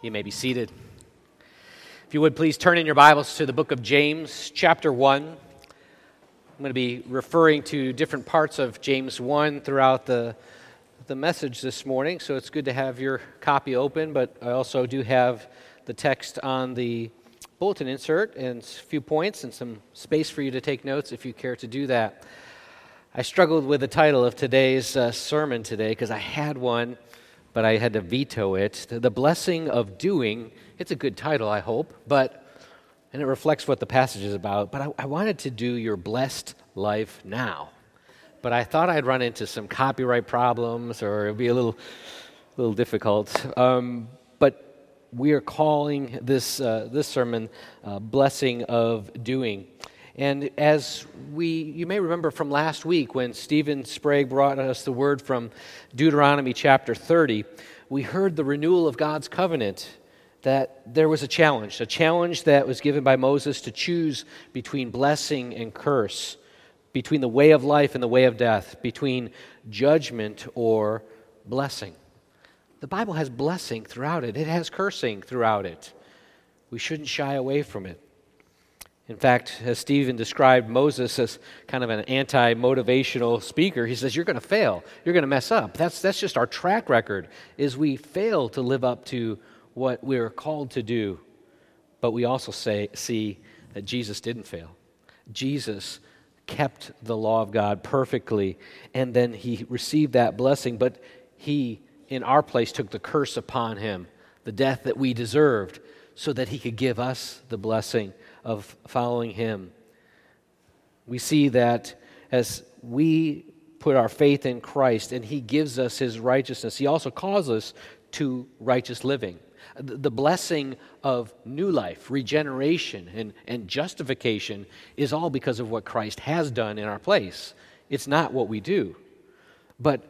You may be seated. If you would please turn in your Bibles to the book of James, chapter 1. I'm going to be referring to different parts of James 1 throughout the, the message this morning, so it's good to have your copy open, but I also do have the text on the bulletin insert and a few points and some space for you to take notes if you care to do that. I struggled with the title of today's uh, sermon today because I had one but I had to veto it. The Blessing of Doing. It's a good title, I hope, but and it reflects what the passage is about. But I, I wanted to do Your Blessed Life Now. But I thought I'd run into some copyright problems or it'd be a little, little difficult. Um, but we are calling this, uh, this sermon uh, Blessing of Doing. And as we, you may remember from last week when Stephen Sprague brought us the word from Deuteronomy chapter 30, we heard the renewal of God's covenant that there was a challenge, a challenge that was given by Moses to choose between blessing and curse, between the way of life and the way of death, between judgment or blessing. The Bible has blessing throughout it, it has cursing throughout it. We shouldn't shy away from it. In fact, as Stephen described Moses as kind of an anti motivational speaker, he says, You're going to fail. You're going to mess up. That's, that's just our track record, is we fail to live up to what we're called to do. But we also say, see that Jesus didn't fail. Jesus kept the law of God perfectly, and then he received that blessing, but he, in our place, took the curse upon him, the death that we deserved, so that he could give us the blessing of following Him. We see that as we put our faith in Christ and He gives us His righteousness, He also calls us to righteous living. The blessing of new life, regeneration, and, and justification is all because of what Christ has done in our place. It's not what we do. But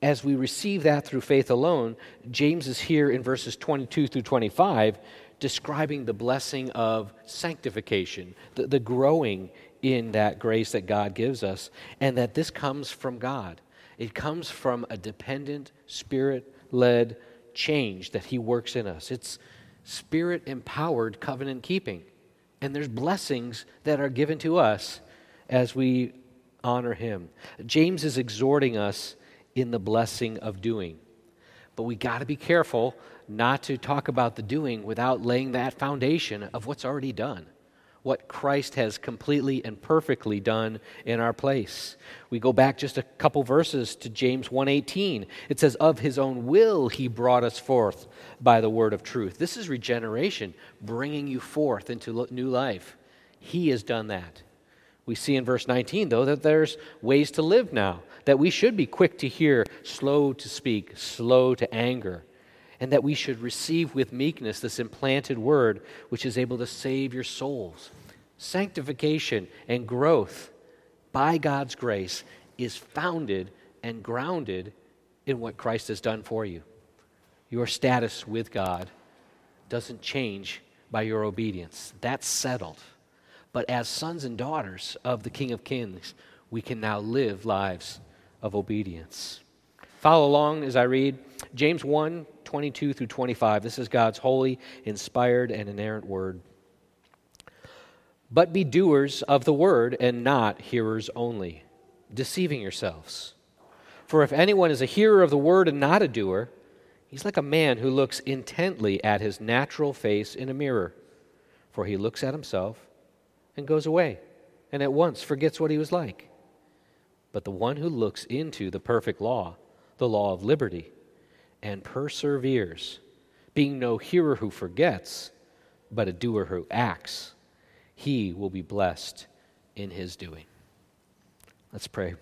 as we receive that through faith alone, James is here in verses 22 through 25 describing the blessing of sanctification, the, the growing in that grace that God gives us, and that this comes from God. It comes from a dependent, spirit led change that He works in us. It's spirit empowered covenant keeping. And there's blessings that are given to us as we honor Him. James is exhorting us in the blessing of doing. But we got to be careful not to talk about the doing without laying that foundation of what's already done what Christ has completely and perfectly done in our place. We go back just a couple verses to James 1:18. It says of his own will he brought us forth by the word of truth. This is regeneration, bringing you forth into new life. He has done that. We see in verse 19 though that there's ways to live now, that we should be quick to hear, slow to speak, slow to anger and that we should receive with meekness this implanted word which is able to save your souls. Sanctification and growth by God's grace is founded and grounded in what Christ has done for you. Your status with God doesn't change by your obedience, that's settled. But as sons and daughters of the King of Kings, we can now live lives of obedience. Follow along as I read James 1 22 through 25. This is God's holy, inspired, and inerrant word. But be doers of the word and not hearers only, deceiving yourselves. For if anyone is a hearer of the word and not a doer, he's like a man who looks intently at his natural face in a mirror. For he looks at himself and goes away, and at once forgets what he was like. But the one who looks into the perfect law, the law of liberty, and perseveres, being no hearer who forgets, but a doer who acts, he will be blessed in his doing. Let's pray.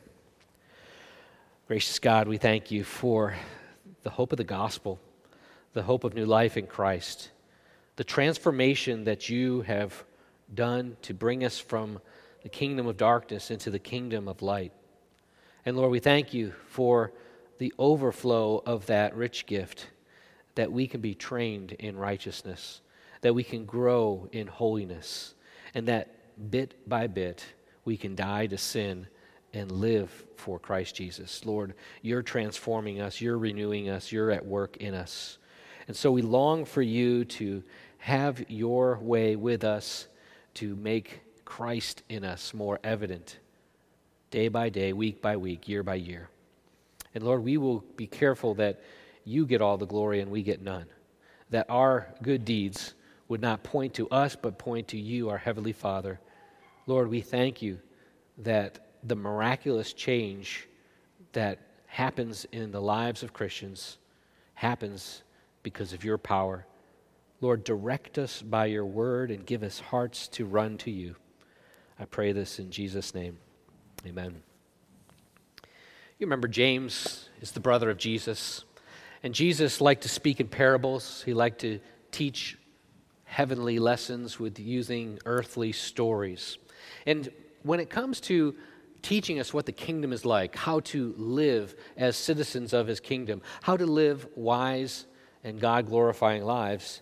Gracious God, we thank you for the hope of the gospel, the hope of new life in Christ, the transformation that you have done to bring us from the kingdom of darkness into the kingdom of light. And Lord, we thank you for the overflow of that rich gift that we can be trained in righteousness, that we can grow in holiness, and that bit by bit we can die to sin and live for Christ Jesus. Lord, you're transforming us, you're renewing us, you're at work in us. And so we long for you to have your way with us to make Christ in us more evident day by day, week by week, year by year. And Lord, we will be careful that you get all the glory and we get none. That our good deeds would not point to us, but point to you, our Heavenly Father. Lord, we thank you that the miraculous change that happens in the lives of Christians happens because of your power. Lord, direct us by your word and give us hearts to run to you. I pray this in Jesus' name. Amen. You remember James is the brother of Jesus. And Jesus liked to speak in parables. He liked to teach heavenly lessons with using earthly stories. And when it comes to teaching us what the kingdom is like, how to live as citizens of his kingdom, how to live wise and God glorifying lives,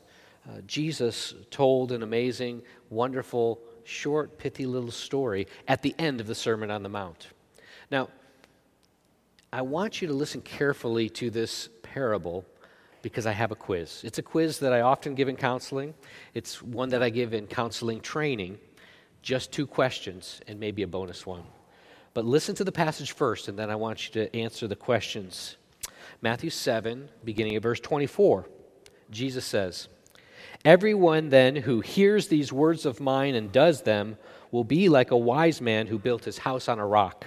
uh, Jesus told an amazing, wonderful, short, pithy little story at the end of the Sermon on the Mount. Now, I want you to listen carefully to this parable because I have a quiz. It's a quiz that I often give in counseling, it's one that I give in counseling training. Just two questions and maybe a bonus one. But listen to the passage first, and then I want you to answer the questions. Matthew 7, beginning at verse 24, Jesus says, Everyone then who hears these words of mine and does them will be like a wise man who built his house on a rock.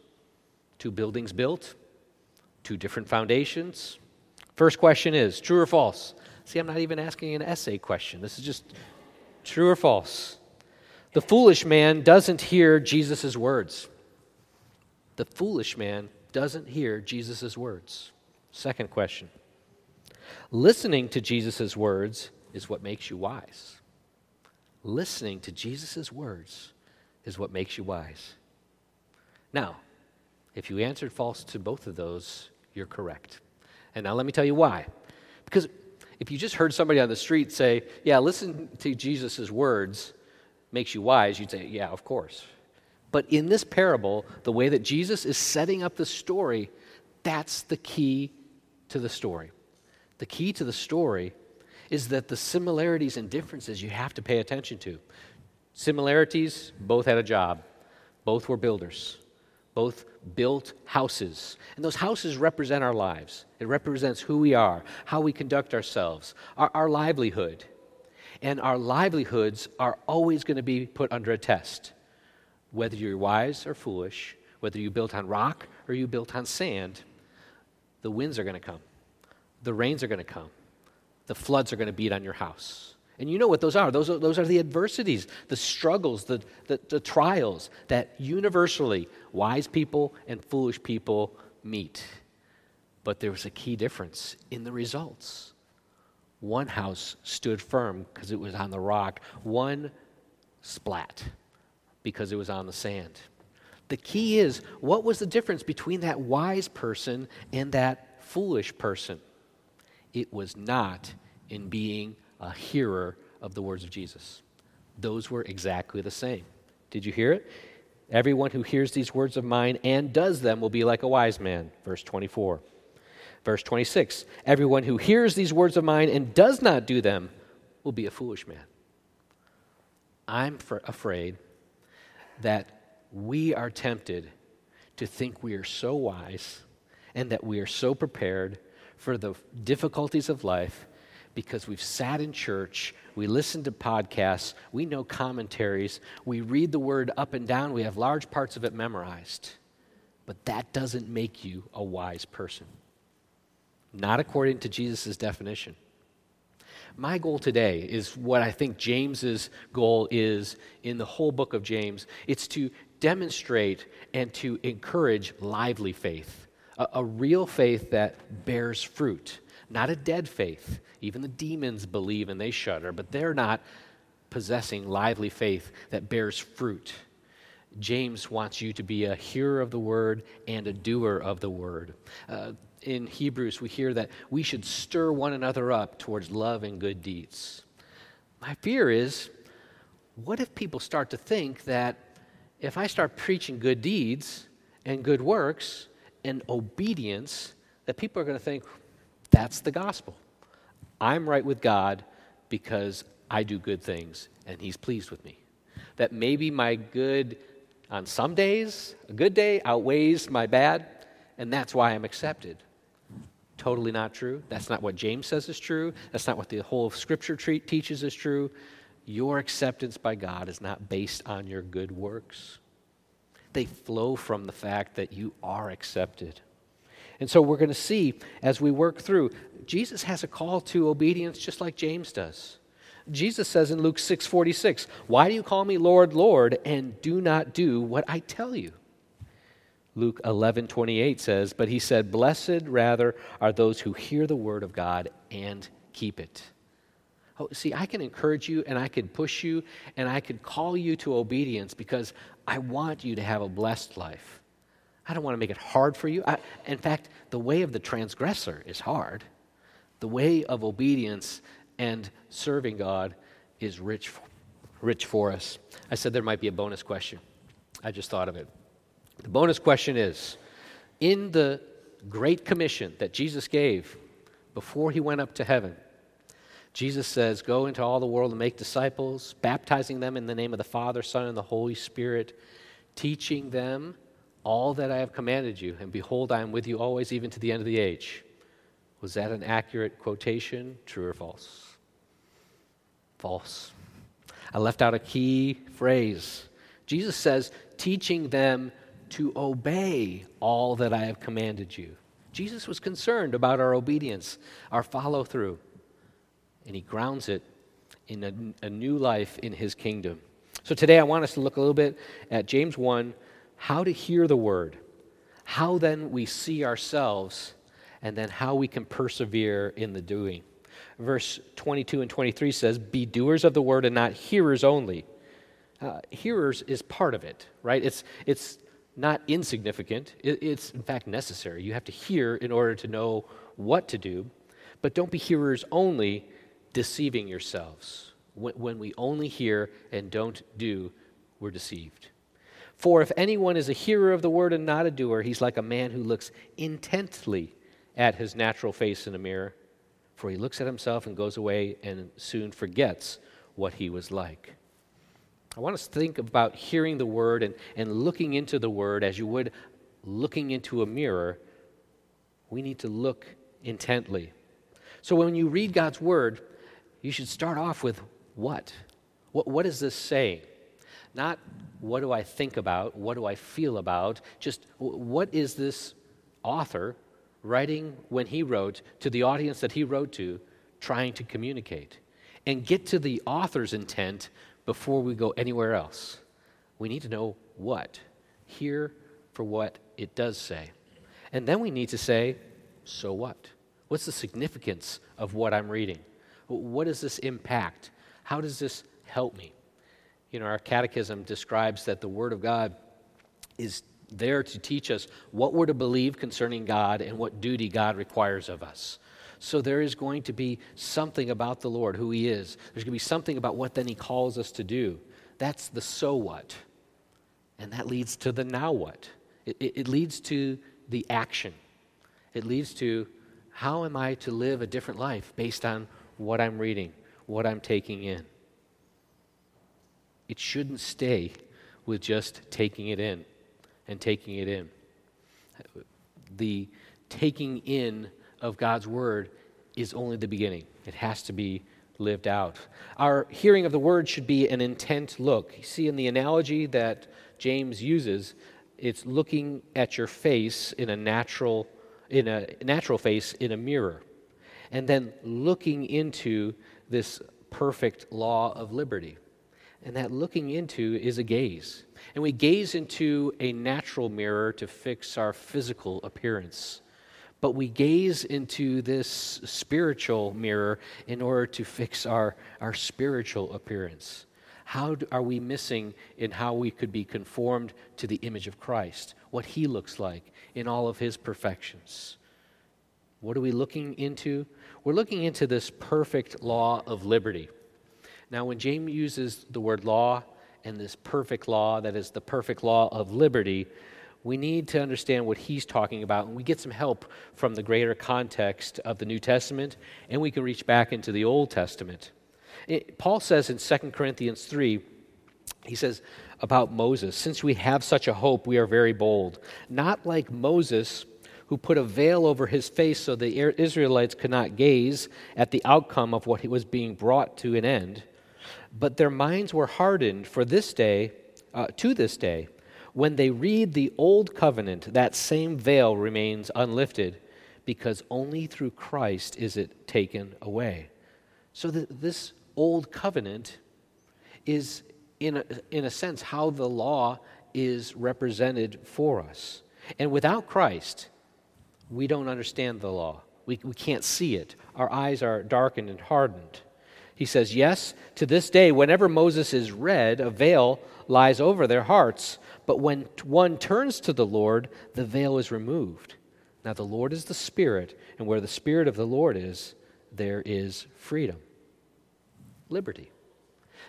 two buildings built, two different foundations. First question is true or false? See, I'm not even asking an essay question. This is just true or false. The foolish man doesn't hear Jesus' words. The foolish man doesn't hear Jesus' words. Second question Listening to Jesus' words is what makes you wise. Listening to Jesus' words is what makes you wise. Now, if you answered false to both of those, you're correct. And now let me tell you why. Because if you just heard somebody on the street say, Yeah, listen to Jesus' words makes you wise, you'd say, Yeah, of course. But in this parable, the way that Jesus is setting up the story, that's the key to the story. The key to the story is that the similarities and differences you have to pay attention to. Similarities, both had a job, both were builders, both built houses. And those houses represent our lives. It represents who we are, how we conduct ourselves, our, our livelihood. And our livelihoods are always going to be put under a test whether you're wise or foolish, whether you built on rock or you built on sand, the winds are going to come. The rains are going to come. The floods are going to beat on your house. And you know what those are. Those are, those are the adversities, the struggles, the, the, the trials that universally wise people and foolish people meet. But there was a key difference in the results. One house stood firm because it was on the rock, one splat because it was on the sand. The key is what was the difference between that wise person and that foolish person? It was not in being a hearer of the words of Jesus. Those were exactly the same. Did you hear it? Everyone who hears these words of mine and does them will be like a wise man. Verse 24. Verse 26 Everyone who hears these words of mine and does not do them will be a foolish man. I'm afraid that we are tempted to think we are so wise and that we are so prepared for the difficulties of life because we've sat in church, we listen to podcasts, we know commentaries, we read the word up and down, we have large parts of it memorized. But that doesn't make you a wise person. Not according to Jesus' definition. My goal today is what I think James's goal is in the whole book of James. It's to demonstrate and to encourage lively faith, a, a real faith that bears fruit, not a dead faith. Even the demons believe and they shudder, but they're not possessing lively faith that bears fruit. James wants you to be a hearer of the word and a doer of the word. Uh, in Hebrews, we hear that we should stir one another up towards love and good deeds. My fear is what if people start to think that if I start preaching good deeds and good works and obedience, that people are going to think that's the gospel. I'm right with God because I do good things and He's pleased with me. That maybe my good on some days, a good day outweighs my bad, and that's why I'm accepted. Totally not true. That's not what James says is true. That's not what the whole of Scripture teaches is true. Your acceptance by God is not based on your good works, they flow from the fact that you are accepted. And so we're going to see as we work through, Jesus has a call to obedience just like James does. Jesus says in Luke 6:46, "Why do you call me Lord, Lord, and do not do what I tell you?" Luke 11:28 says, "But he said, blessed rather are those who hear the word of God and keep it." Oh, see, I can encourage you and I can push you and I can call you to obedience because I want you to have a blessed life. I don't want to make it hard for you. I, in fact, the way of the transgressor is hard. The way of obedience and serving God is rich, rich for us. I said there might be a bonus question. I just thought of it. The bonus question is In the Great Commission that Jesus gave before he went up to heaven, Jesus says, Go into all the world and make disciples, baptizing them in the name of the Father, Son, and the Holy Spirit, teaching them all that I have commanded you, and behold, I am with you always, even to the end of the age. Was that an accurate quotation? True or false? False. I left out a key phrase. Jesus says, teaching them to obey all that I have commanded you. Jesus was concerned about our obedience, our follow through, and he grounds it in a, a, new life in his kingdom. So today I want us to look a little bit at James 1 how to hear the word, how then we see ourselves, and then how we can persevere in the doing. Verse 22 and 23 says, Be doers of the word and not hearers only. Uh, hearers is part of it, right? It's, it's not insignificant. It, it's, in fact, necessary. You have to hear in order to know what to do. But don't be hearers only, deceiving yourselves. When, when we only hear and don't do, we're deceived. For if anyone is a hearer of the word and not a doer, he's like a man who looks intently at his natural face in a mirror. For he looks at himself and goes away and soon forgets what he was like. I want us to think about hearing the word and, and looking into the word as you would looking into a mirror. We need to look intently. So when you read God's word, you should start off with what? What, what is this saying? Not what do I think about, what do I feel about, just what is this author writing when he wrote to the audience that he wrote to, trying to communicate. And get to the author's intent before we go anywhere else. We need to know what. Hear for what it does say. And then we need to say, so what? What's the significance of what I'm reading? What does this impact? How does this help me? You know, our catechism describes that the Word of God is there to teach us what we're to believe concerning God and what duty God requires of us. So there is going to be something about the Lord, who He is. There's going to be something about what then He calls us to do. That's the so what. And that leads to the now what. It, it, it leads to the action. It leads to how am I to live a different life based on what I'm reading, what I'm taking in. It shouldn't stay with just taking it in and taking it in. The taking in of God's word is only the beginning, it has to be lived out. Our hearing of the word should be an intent look. You see, in the analogy that James uses, it's looking at your face in a natural in a natural face in a mirror and then looking into this perfect law of liberty and that looking into is a gaze. And we gaze into a natural mirror to fix our physical appearance. but we gaze into this spiritual mirror in order to fix our, our spiritual appearance. How do, are we missing in how we could be conformed to the image of Christ, what he looks like in all of his perfections? What are we looking into? We're looking into this perfect law of liberty. Now, when James uses the word law and this perfect law, that is the perfect law of liberty, we need to understand what he's talking about, and we get some help from the greater context of the New Testament, and we can reach back into the Old Testament. It, Paul says in 2 Corinthians 3, he says about Moses, since we have such a hope, we are very bold. Not like Moses, who put a veil over his face so the Israelites could not gaze at the outcome of what was being brought to an end, but their minds were hardened for this day, uh, to this day when they read the Old Covenant, that same veil remains unlifted because only through Christ is it taken away. So that this Old Covenant is, in a, in a sense, how the law is represented for us. And without Christ, we don't understand the law. We, we can't see it. Our eyes are darkened and hardened. He says, Yes, to this day, whenever Moses is read, a veil lies over their hearts. But when one turns to the Lord, the veil is removed. Now, the Lord is the Spirit, and where the Spirit of the Lord is, there is freedom, liberty.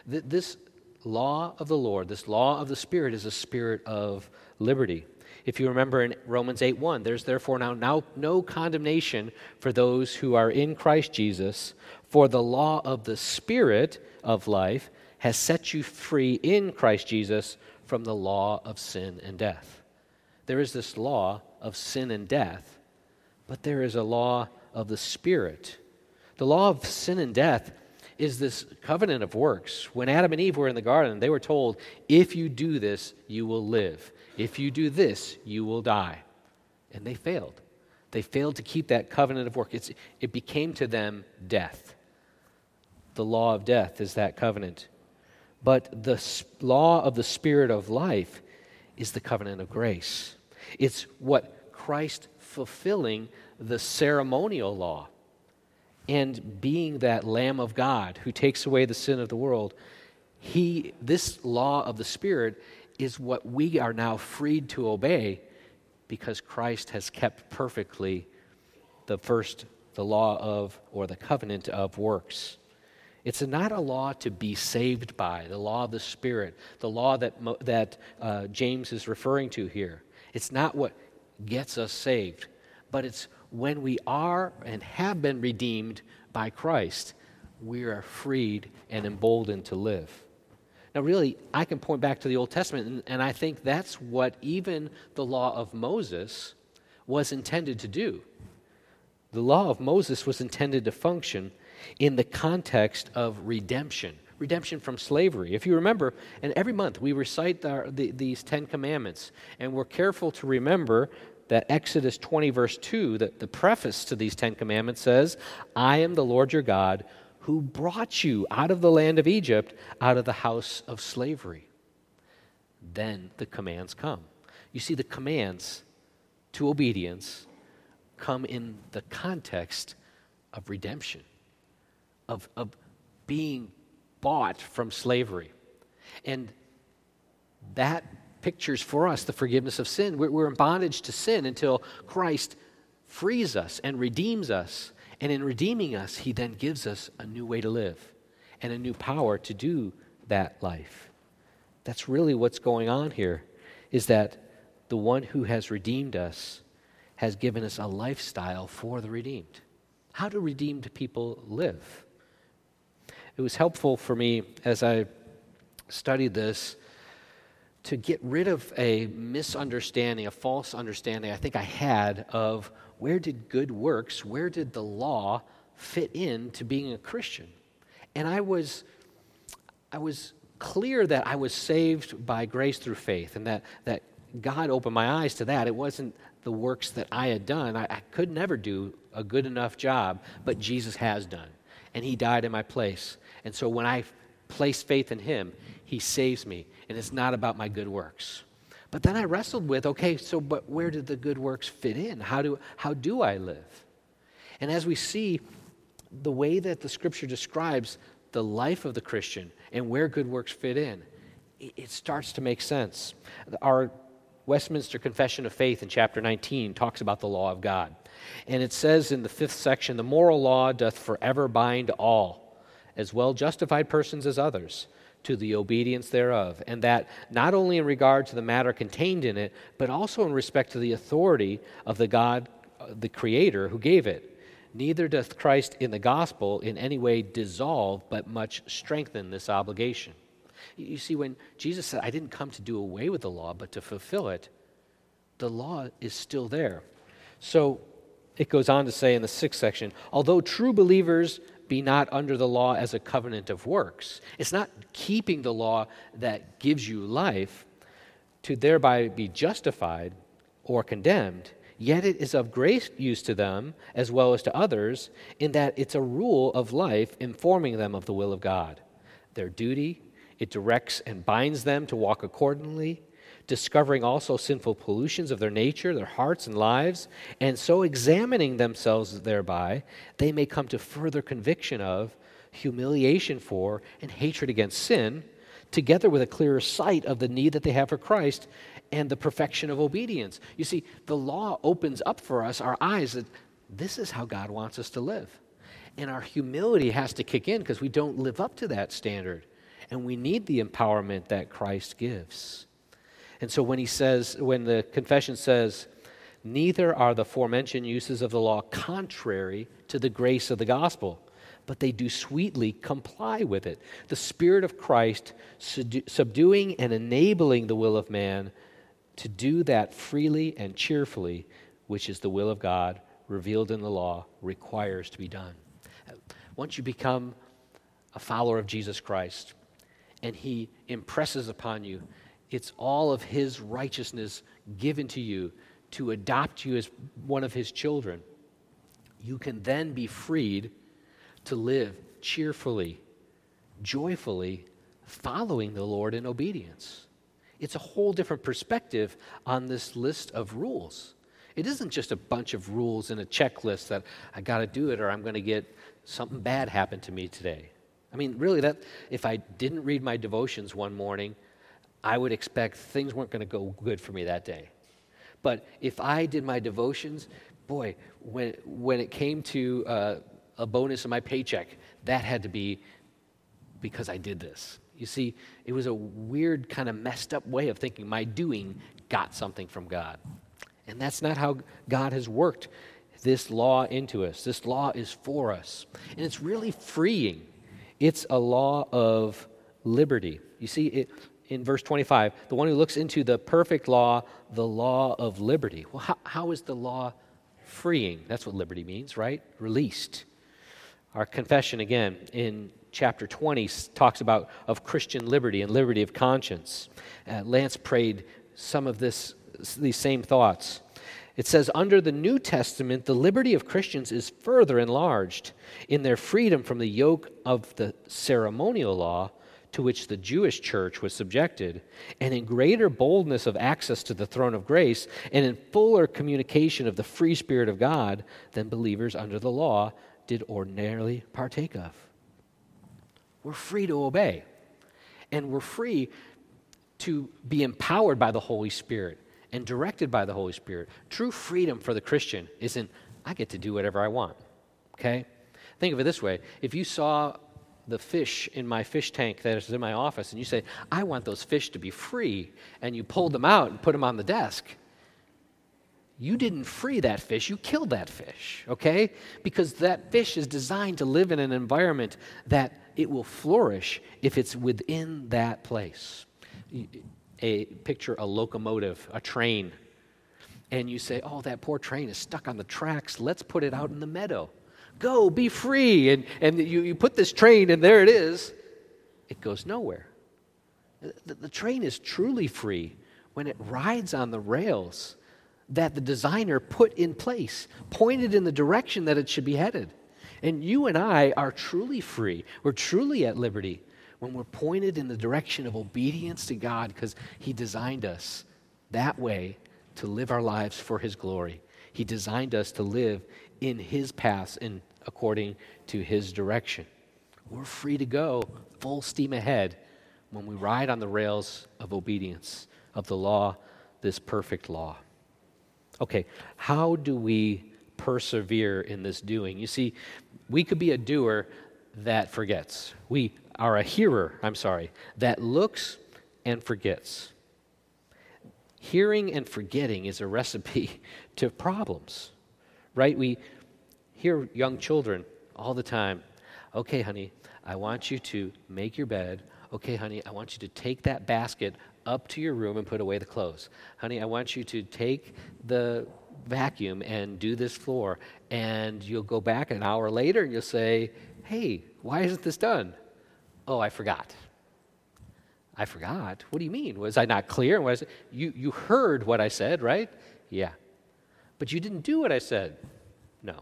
This law of the Lord, this law of the Spirit, is a spirit of liberty. If you remember in Romans 8 1, there's therefore now, now no condemnation for those who are in Christ Jesus, for the law of the Spirit of life has set you free in Christ Jesus from the law of sin and death. There is this law of sin and death, but there is a law of the Spirit. The law of sin and death is this covenant of works. When Adam and Eve were in the garden, they were told, if you do this, you will live. If you do this, you will die. And they failed. They failed to keep that covenant of work. It's, it became to them death. The law of death is that covenant. But the law of the Spirit of life is the covenant of grace. It's what Christ fulfilling the ceremonial law and being that Lamb of God who takes away the sin of the world. He, this law of the Spirit is what we are now freed to obey because Christ has kept perfectly the first, the law of, or the covenant of works. It's not a law to be saved by, the law of the Spirit, the law that, that uh, James is referring to here. It's not what gets us saved, but it's when we are and have been redeemed by Christ, we are freed and emboldened to live. Now, really, I can point back to the Old Testament, and, and I think that's what even the law of Moses was intended to do. The law of Moses was intended to function in the context of redemption redemption from slavery. If you remember, and every month we recite the, the, these Ten Commandments, and we're careful to remember that Exodus 20, verse 2, that the preface to these Ten Commandments says, I am the Lord your God who brought you out of the land of Egypt, out of the house of slavery. Then the commands come. You see, the commands to obedience come in the context of redemption of, of being bought from slavery. And that pictures for us the forgiveness of sin. We're, we're in bondage to sin until Christ frees us and redeems us. And in redeeming us, he then gives us a new way to live and a new power to do that life. That's really what's going on here is that the one who has redeemed us has given us a lifestyle for the redeemed. How do redeemed people live? it was helpful for me as I studied this to get rid of a misunderstanding, a false understanding I think I had of where did good works, where did the law fit in to being a Christian. And I was, I was clear that I was saved by grace through faith and that, that God opened my eyes to that. It wasn't the works that I had done. I, I could never do a good enough job, but Jesus has done. And He died in my place. And so when I place faith in Him, He saves me. And it's not about my good works. But then I wrestled with okay, so but where did the good works fit in? How do, how do I live? And as we see, the way that the scripture describes the life of the Christian and where good works fit in, it starts to make sense. Our Westminster Confession of Faith in chapter 19 talks about the law of God. And it says in the fifth section, the moral law doth forever bind all, as well justified persons as others, to the obedience thereof, and that not only in regard to the matter contained in it, but also in respect to the authority of the God, uh, the Creator, who gave it. Neither doth Christ in the gospel in any way dissolve, but much strengthen this obligation. You see, when Jesus said, I didn't come to do away with the law, but to fulfill it, the law is still there. So it goes on to say in the sixth section although true believers be not under the law as a covenant of works, it's not keeping the law that gives you life to thereby be justified or condemned. Yet it is of great use to them as well as to others, in that it's a rule of life informing them of the will of God. Their duty, it directs and binds them to walk accordingly, discovering also sinful pollutions of their nature, their hearts, and lives, and so examining themselves thereby, they may come to further conviction of, humiliation for, and hatred against sin, together with a clearer sight of the need that they have for Christ and the perfection of obedience. You see, the law opens up for us our eyes that this is how God wants us to live. And our humility has to kick in because we don't live up to that standard. And we need the empowerment that Christ gives. And so when he says, when the confession says, neither are the forementioned uses of the law contrary to the grace of the gospel, but they do sweetly comply with it. The Spirit of Christ subduing and enabling the will of man to do that freely and cheerfully, which is the will of God revealed in the law, requires to be done. Once you become a follower of Jesus Christ and He impresses upon you, it's all of His righteousness given to you to adopt you as one of His children. You can then be freed to live cheerfully, joyfully, following the Lord in obedience it's a whole different perspective on this list of rules. It isn't just a bunch of rules in a checklist that I got to do it or I'm going to get something bad happen to me today. I mean, really, that if I didn't read my devotions one morning, I would expect things weren't going to go good for me that day. But if I did my devotions, boy, when, when it came to uh, a bonus in my paycheck, that had to be because I did this. You see, it was a weird, kind of messed up way of thinking my doing got something from God. And that's not how God has worked this law into us. This law is for us. And it's really freeing. It's a law of liberty. You see, it, in verse 25, the one who looks into the perfect law, the law of liberty. Well, how, how is the law freeing? That's what liberty means, right? Released. Our confession again in chapter 20 talks about of Christian liberty and liberty of conscience. Uh, Lance prayed some of this, these same thoughts. It says, under the New Testament, the liberty of Christians is further enlarged in their freedom from the yoke of the ceremonial law to which the Jewish church was subjected, and in greater boldness of access to the throne of grace, and in fuller communication of the free Spirit of God than believers under the law did ordinarily partake of. We're free to obey. And we're free to be empowered by the Holy Spirit and directed by the Holy Spirit. True freedom for the Christian isn't, I get to do whatever I want. Okay? Think of it this way if you saw the fish in my fish tank that is in my office and you say, I want those fish to be free, and you pulled them out and put them on the desk, you didn't free that fish, you killed that fish, okay? Because that fish is designed to live in an environment that it will flourish if it's within that place. A picture a locomotive, a train, and you say, "Oh, that poor train is stuck on the tracks. Let's put it out in the meadow. Go, be free." And and you, you put this train, and there it is. It goes nowhere. The, the train is truly free when it rides on the rails that the designer put in place, pointed in the direction that it should be headed. And you and I are truly free. We're truly at liberty when we're pointed in the direction of obedience to God because He designed us that way to live our lives for His glory. He designed us to live in His paths and according to His direction. We're free to go full steam ahead when we ride on the rails of obedience of the law, this perfect law. Okay, how do we persevere in this doing? You see, we could be a doer that forgets. We are a hearer, I'm sorry, that looks and forgets. Hearing and forgetting is a recipe to problems, right? We hear young children all the time okay, honey, I want you to make your bed. Okay, honey, I want you to take that basket up to your room and put away the clothes. Honey, I want you to take the vacuum and do this floor. And you'll go back an hour later and you'll say, hey, why isn't this done? Oh, I forgot. I forgot. What do you mean? Was I not clear? Was you, you heard what I said, right? Yeah. But you didn't do what I said. No.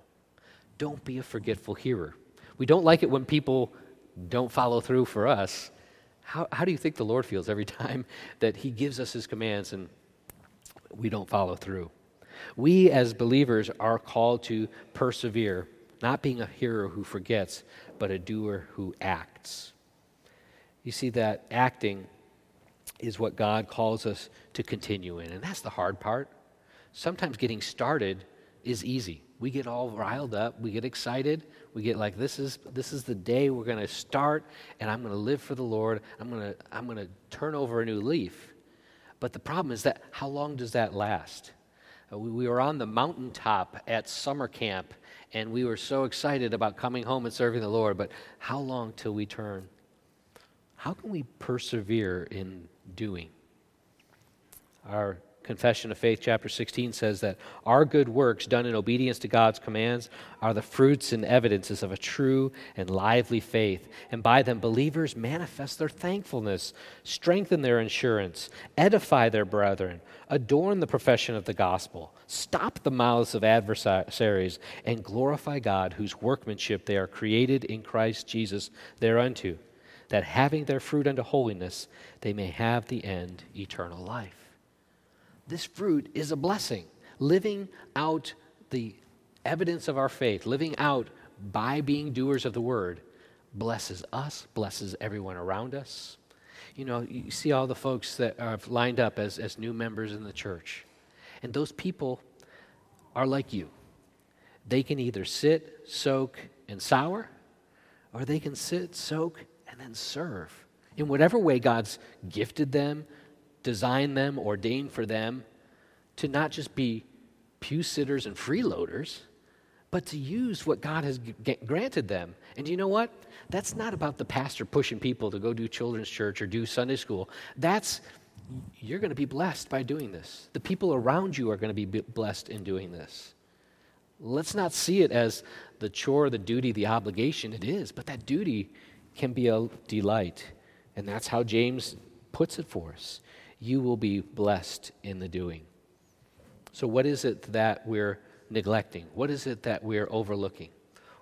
Don't be a forgetful hearer. We don't like it when people don't follow through for us. How, how do you think the Lord feels every time that He gives us His commands and we don't follow through? We as believers are called to persevere, not being a hearer who forgets, but a doer who acts. You see, that acting is what God calls us to continue in, and that's the hard part. Sometimes getting started is easy. We get all riled up, we get excited, we get like this is this is the day we're going to start and I'm going to live for the Lord. I'm going to I'm going to turn over a new leaf. But the problem is that how long does that last? Uh, we, we were on the mountaintop at summer camp and we were so excited about coming home and serving the Lord, but how long till we turn? How can we persevere in doing? Our Confession of Faith, chapter 16, says that our good works done in obedience to God's commands are the fruits and evidences of a true and lively faith. And by them, believers manifest their thankfulness, strengthen their assurance, edify their brethren, adorn the profession of the gospel, stop the mouths of adversaries, and glorify God, whose workmanship they are created in Christ Jesus thereunto, that having their fruit unto holiness, they may have the end eternal life this fruit is a blessing. Living out the evidence of our faith, living out by being doers of the word, blesses us, blesses everyone around us. You know, you see all the folks that are lined up as, as new members in the church. And those people are like you. They can either sit, soak, and sour, or they can sit, soak, and then serve. In whatever way God's gifted them, designed them, ordained for them to not just be pew sitters and freeloaders, but to use what God has g- granted them. And you know what? That's not about the pastor pushing people to go do children's church or do Sunday school. That's, you're going to be blessed by doing this. The people around you are going to be blessed in doing this. Let's not see it as the chore, the duty, the obligation. It is, but that duty can be a delight. And that's how James puts it for us you will be blessed in the doing. So, what is it that we're neglecting? What is it that we're overlooking?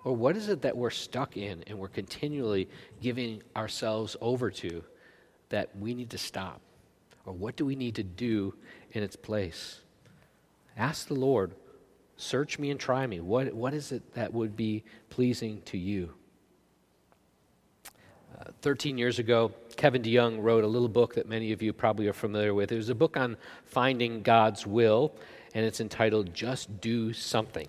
Or what is it that we're stuck in and we're continually giving ourselves over to that we need to stop? Or what do we need to do in its place? Ask the Lord, search me and try me. What, what is it that would be pleasing to you? 13 years ago, Kevin DeYoung wrote a little book that many of you probably are familiar with. It was a book on finding God's will, and it's entitled Just Do Something.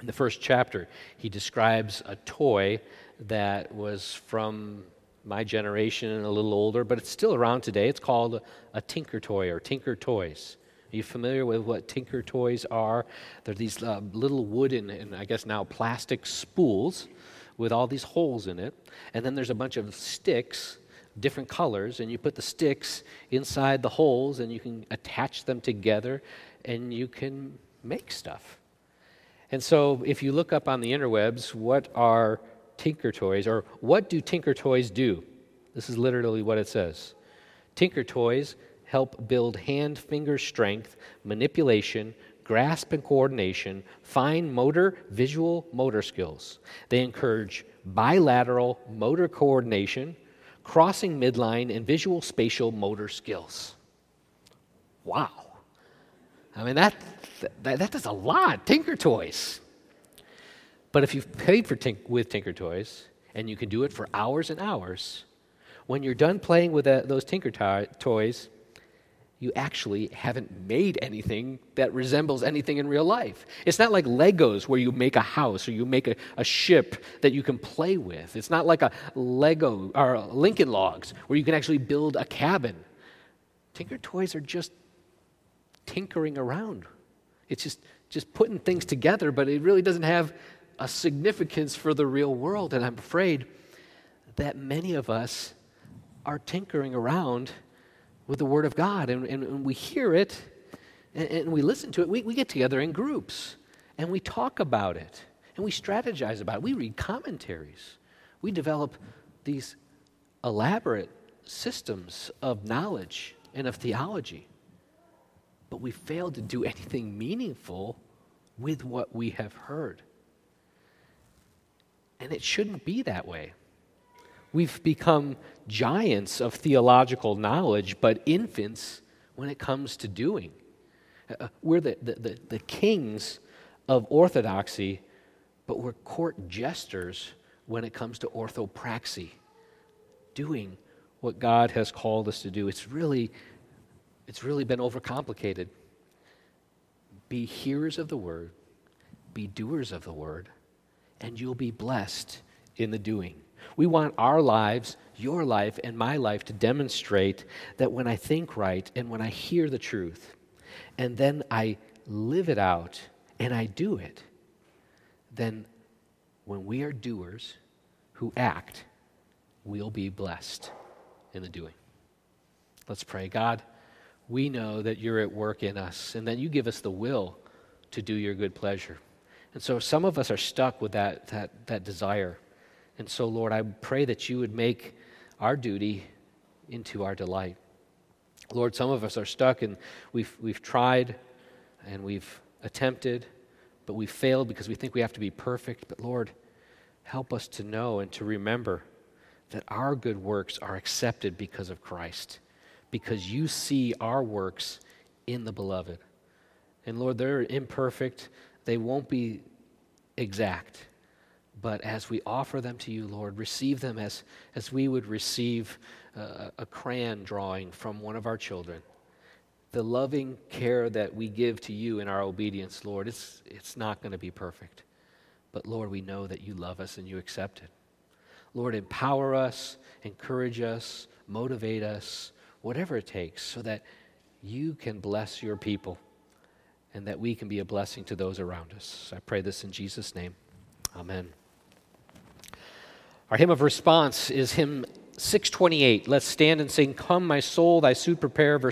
In the first chapter, he describes a toy that was from my generation and a little older, but it's still around today. It's called a Tinker Toy or Tinker Toys. Are you familiar with what Tinker Toys are? They're these uh, little wooden and I guess now plastic spools with all these holes in it. And then there's a bunch of sticks, different colors, and you put the sticks inside the holes and you can attach them together and you can make stuff. And so if you look up on the interwebs, what are Tinker Toys or what do Tinker Toys do? This is literally what it says. Tinker Toys help build hand finger strength, manipulation, grasp and coordination, fine motor, visual motor skills. They encourage bilateral motor coordination, crossing midline, and visual spatial motor skills. Wow. I mean, that, that, that does a lot. Tinker Toys. But if you've paid for tink- with Tinker Toys and you can do it for hours and hours, when you're done playing with uh, those Tinker to- Toys, you actually haven't made anything that resembles anything in real life. It's not like Legos where you make a house or you make a, a ship that you can play with. It's not like a Lego or Lincoln Logs where you can actually build a cabin. Tinker Toys are just tinkering around. It's just, just putting things together, but it really doesn't have a significance for the real world. And I'm afraid that many of us are tinkering around with the Word of God. And, and, and we hear it and, and, we listen to it. We, we get together in groups and we talk about it and we strategize about it. We read commentaries. We develop these elaborate systems of knowledge and of theology but we fail to do anything meaningful with what we have heard. And it shouldn't be that way. We've become giants of theological knowledge, but infants when it comes to doing. Uh, we're the, the, the, the kings of orthodoxy, but we're court jesters when it comes to orthopraxy, doing what God has called us to do. It's really it's really been overcomplicated. Be hearers of the word, be doers of the word, and you'll be blessed in the doing. We want our lives, your life, and my life to demonstrate that when I think right and when I hear the truth, and then I live it out and I do it, then when we are doers who act, we'll be blessed in the doing. Let's pray. God, we know that you're at work in us and that you give us the will to do your good pleasure. And so some of us are stuck with that, that, that desire. And so, Lord, I pray that you would make our duty into our delight. Lord, some of us are stuck and we've, we've tried and we've attempted, but we've failed because we think we have to be perfect. But Lord, help us to know and to remember that our good works are accepted because of Christ because you see our works in the beloved. And Lord, they're imperfect, they won't be exact. But as we offer them to you, Lord, receive them as, as we would receive uh, a crayon drawing from one of our children. The loving care that we give to you in our obedience, Lord, it's, it's not going to be perfect. But Lord, we know that you love us and you accept it. Lord, empower us, encourage us, motivate us, whatever it takes, so that you can bless your people and that we can be a blessing to those around us. I pray this in Jesus' name. Amen. Our hymn of response is hymn 628. Let's stand and sing, Come, my soul, thy suit prepare, verse